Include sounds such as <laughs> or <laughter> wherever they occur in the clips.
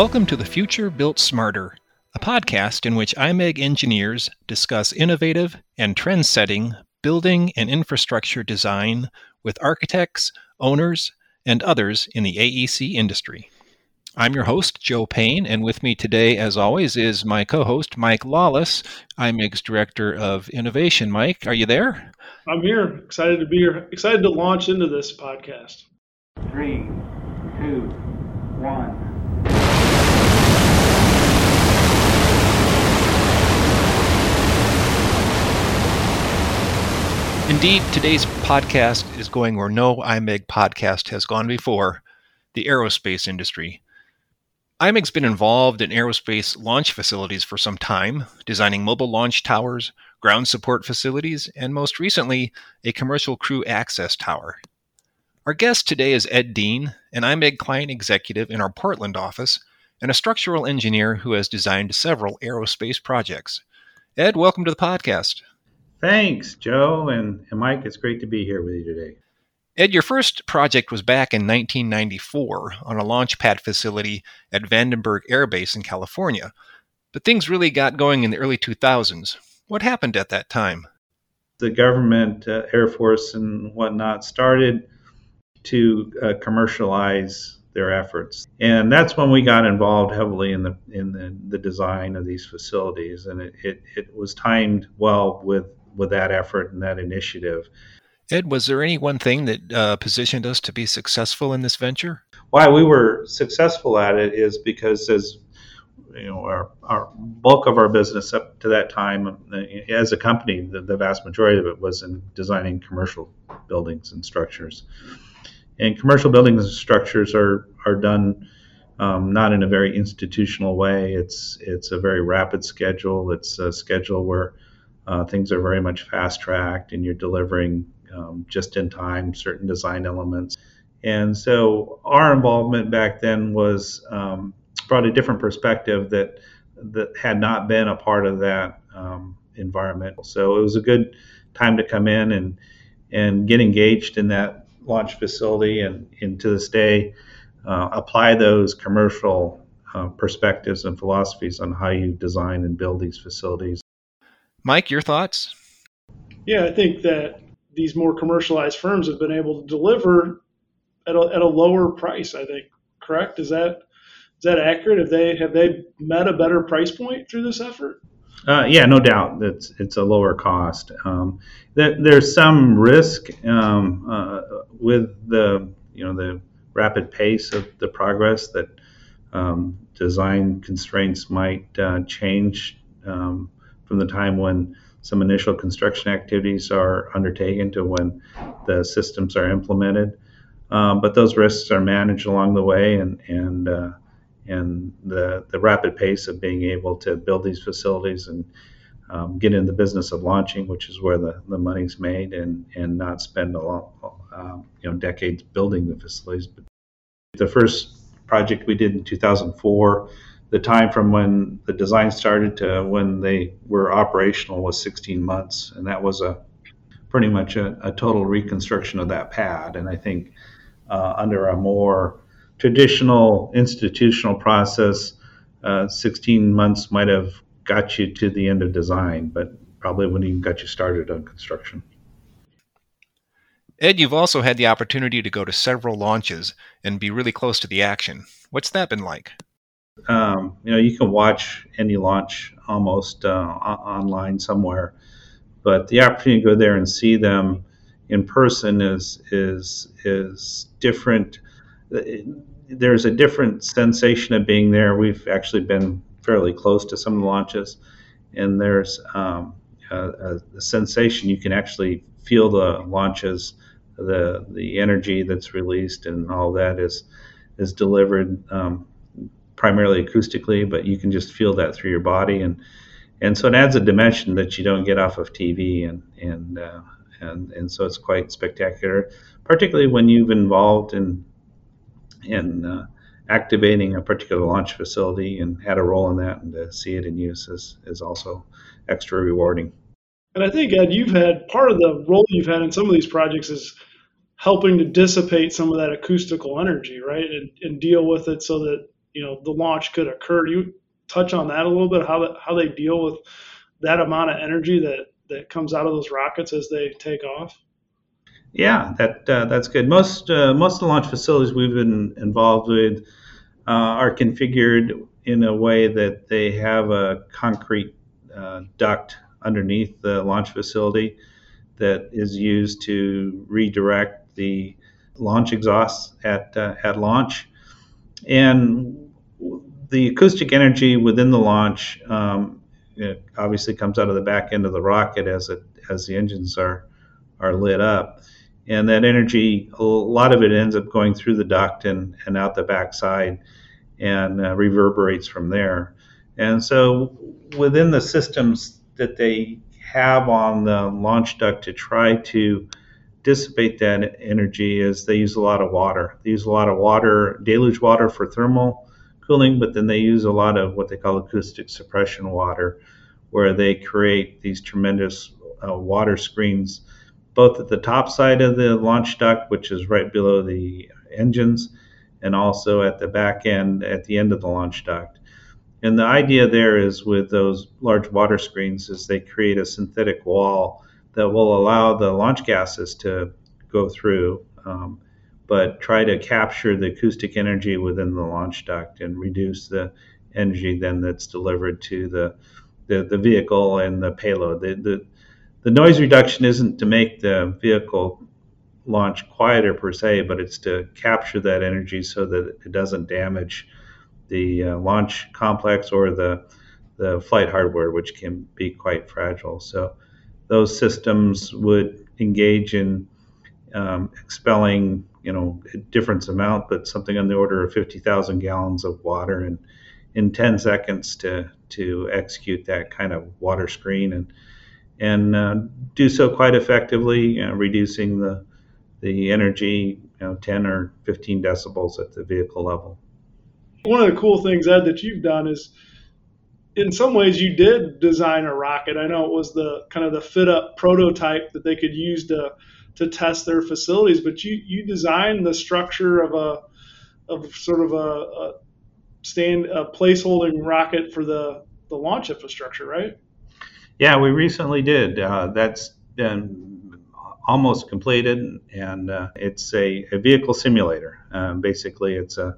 Welcome to The Future Built Smarter, a podcast in which IMEG engineers discuss innovative and trend setting building and infrastructure design with architects, owners, and others in the AEC industry. I'm your host, Joe Payne, and with me today, as always, is my co host, Mike Lawless, IMEG's Director of Innovation. Mike, are you there? I'm here. Excited to be here. Excited to launch into this podcast. Three, two, one. Indeed, today's podcast is going where no IMEG podcast has gone before the aerospace industry. IMEG's been involved in aerospace launch facilities for some time, designing mobile launch towers, ground support facilities, and most recently, a commercial crew access tower. Our guest today is Ed Dean, an IMEG client executive in our Portland office and a structural engineer who has designed several aerospace projects. Ed, welcome to the podcast. Thanks, Joe and, and Mike. It's great to be here with you today. Ed, your first project was back in 1994 on a launch pad facility at Vandenberg Air Base in California. But things really got going in the early 2000s. What happened at that time? The government, uh, Air Force, and whatnot started to uh, commercialize their efforts, and that's when we got involved heavily in the in the, the design of these facilities, and it, it, it was timed well with with that effort and that initiative. Ed, was there any one thing that uh, positioned us to be successful in this venture? Why we were successful at it is because as you know, our, our bulk of our business up to that time uh, as a company, the, the vast majority of it was in designing commercial buildings and structures. And commercial buildings and structures are are done um, not in a very institutional way. It's it's a very rapid schedule. It's a schedule where uh, things are very much fast tracked, and you're delivering um, just in time certain design elements. And so our involvement back then was um, brought a different perspective that that had not been a part of that um, environment. So it was a good time to come in and and get engaged in that launch facility, and, and to this day uh, apply those commercial uh, perspectives and philosophies on how you design and build these facilities. Mike, your thoughts? Yeah, I think that these more commercialized firms have been able to deliver at a, at a lower price. I think correct. Is that is that accurate? Have they have they met a better price point through this effort? Uh, yeah, no doubt. It's it's a lower cost. Um, there, there's some risk um, uh, with the you know the rapid pace of the progress that um, design constraints might uh, change um, from the time when some initial construction activities are undertaken to when the systems are implemented. Um, but those risks are managed along the way, and and uh, and the the rapid pace of being able to build these facilities and um, get in the business of launching, which is where the, the money's made, and and not spend a long, um, you know decades building the facilities. But the first project we did in 2004 the time from when the design started to when they were operational was 16 months, and that was a pretty much a, a total reconstruction of that pad. And I think uh, under a more traditional institutional process, uh, 16 months might have got you to the end of design, but probably wouldn't even got you started on construction. Ed, you've also had the opportunity to go to several launches and be really close to the action. What's that been like? Um, you know, you can watch any launch almost uh, online somewhere, but the opportunity to go there and see them in person is is is different. There's a different sensation of being there. We've actually been fairly close to some of the launches, and there's um, a, a, sensation you can actually feel the launches, the the energy that's released, and all that is is delivered. Um, primarily acoustically, but you can just feel that through your body, and and so it adds a dimension that you don't get off of TV, and and uh, and and so it's quite spectacular, particularly when you've involved in in uh, activating a particular launch facility and had a role in that, and to see it in use is is also extra rewarding. And I think Ed, you've had part of the role you've had in some of these projects is helping to dissipate some of that acoustical energy, right, and, and deal with it so that you know the launch could occur. You touch on that a little bit? How that, how they deal with that amount of energy that that comes out of those rockets as they take off? Yeah, that uh, that's good. Most uh, most of the launch facilities we've been involved with uh, are configured in a way that they have a concrete uh, duct underneath the launch facility that is used to redirect the launch exhausts at uh, at launch, and the acoustic energy within the launch um, obviously comes out of the back end of the rocket as it as the engines are are lit up and that energy, a lot of it ends up going through the duct and, and out the backside and uh, reverberates from there. And so within the systems that they have on the launch duct to try to dissipate that energy is they use a lot of water. They use a lot of water, deluge water for thermal cooling, but then they use a lot of what they call acoustic suppression water, where they create these tremendous uh, water screens both at the top side of the launch duct, which is right below the engines, and also at the back end at the end of the launch duct. And the idea there is with those large water screens is they create a synthetic wall that will allow the launch gases to go through, um, but try to capture the acoustic energy within the launch duct and reduce the energy then that's delivered to the the, the vehicle and the payload. The, the, the noise reduction isn't to make the vehicle launch quieter per se, but it's to capture that energy so that it doesn't damage the uh, launch complex or the the flight hardware, which can be quite fragile. So those systems would engage in um, expelling, you know, a difference amount, but something on the order of 50,000 gallons of water in in 10 seconds to to execute that kind of water screen and and uh, do so quite effectively, you know, reducing the the energy, you know, 10 or 15 decibels at the vehicle level. One of the cool things, Ed, that you've done is, in some ways, you did design a rocket. I know it was the kind of the fit up prototype that they could use to to test their facilities, but you you designed the structure of a of sort of a, a stand a placeholding rocket for the the launch infrastructure, right? Yeah, we recently did. Uh, that's been almost completed, and uh, it's a, a, vehicle simulator. Um, basically, it's a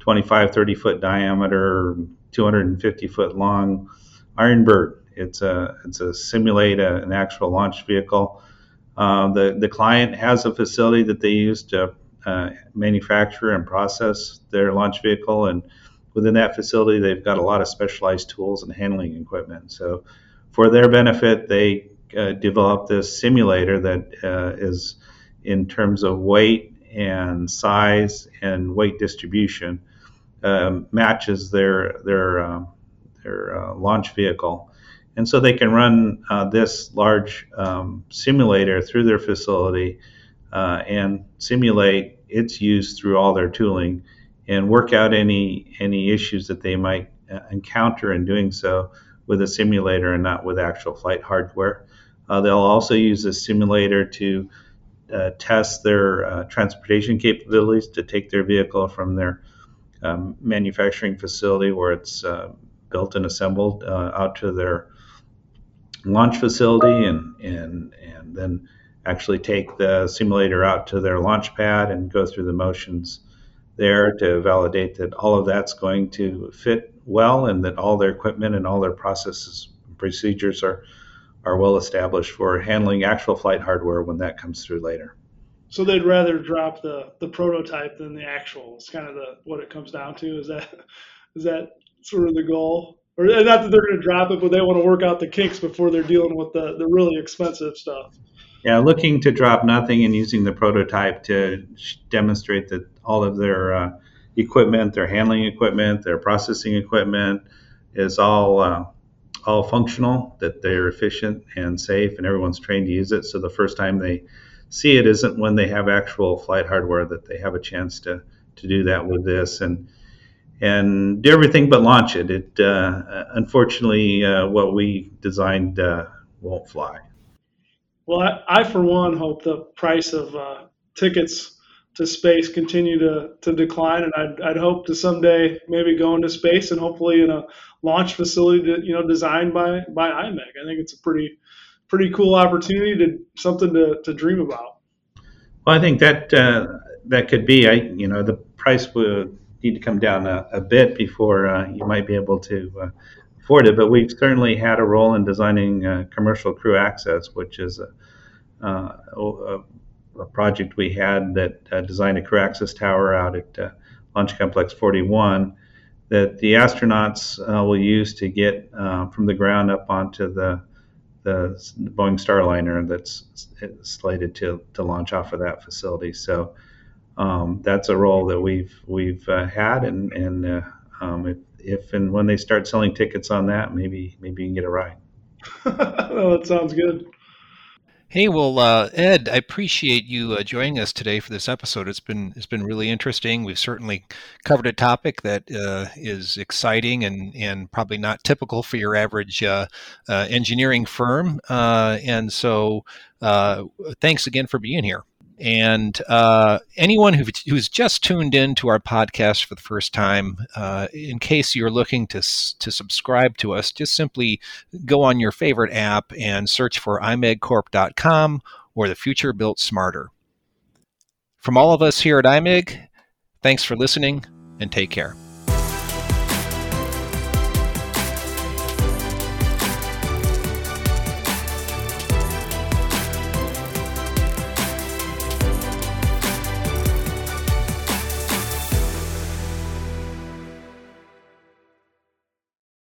25, 30 foot diameter, 250 foot long Iron Bird. It's a it's a simulate a, an actual launch vehicle. Uh, the the client has a facility that they use to uh, manufacture and process their launch vehicle, and within that facility, they've got a lot of specialized tools and handling equipment. So for their benefit, they uh, developed this simulator that uh, is, in terms of weight and size and weight distribution, um, matches their their um, their uh, launch vehicle, and so they can run uh, this large um, simulator through their facility uh, and simulate its use through all their tooling and work out any any issues that they might uh, encounter in doing so with a simulator and not with actual flight hardware. Uh, they'll also use a simulator to uh, test their uh, transportation capabilities to take their vehicle from their um, manufacturing facility where it's uh, built and assembled uh, out to their launch facility and, and, and then actually take the simulator out to their launch pad and go through the motions there to validate that all of that's going to fit well and that all their equipment and all their processes and procedures are are well established for handling actual flight hardware when that comes through later. So they'd rather drop the, the prototype than the actual. It's kind of the what it comes down to. Is that <laughs> is that sort of the goal? Or not that they're going to drop it, but they want to work out the kinks before they're dealing with the, the really expensive stuff. Yeah, looking to drop nothing and using the prototype to demonstrate that all of their uh, equipment, their handling equipment, their processing equipment is all uh, all functional, that they're efficient and safe, and everyone's trained to use it. So the first time they see it isn't when they have actual flight hardware that they have a chance to to do that with this and and do everything but launch it. It uh, unfortunately uh, what we designed uh, won't fly. Well, I, I, for one hope the price of uh, tickets to space continue to, to decline, and I'd, I'd hope to someday maybe go into space and hopefully in a launch facility you know designed by by IMEG. I think it's a pretty pretty cool opportunity to something to, to dream about. Well, I think that uh, that could be. I you know the price would need to come down a, a bit before uh, you might be able to uh, afford it. But we've certainly had a role in designing uh, commercial crew access, which is a, uh, a, a project we had that uh, designed a crew access tower out at Launch Complex 41 that the astronauts will use to get from the ground up onto the the Boeing Starliner that's slated to, to launch off of that facility. So um, that's a role that we've we've uh, had, and and uh, um, if, if and when they start selling tickets on that, maybe maybe you can get a ride. <laughs> oh, that sounds good. Hey, well, uh, Ed, I appreciate you uh, joining us today for this episode. It's been it's been really interesting. We've certainly covered a topic that uh, is exciting and and probably not typical for your average uh, uh, engineering firm. Uh, and so, thanks again for being here. And uh, anyone who, who's just tuned in to our podcast for the first time, uh, in case you're looking to, to subscribe to us, just simply go on your favorite app and search for imegcorp.com or the future built smarter. From all of us here at IMEG, thanks for listening and take care.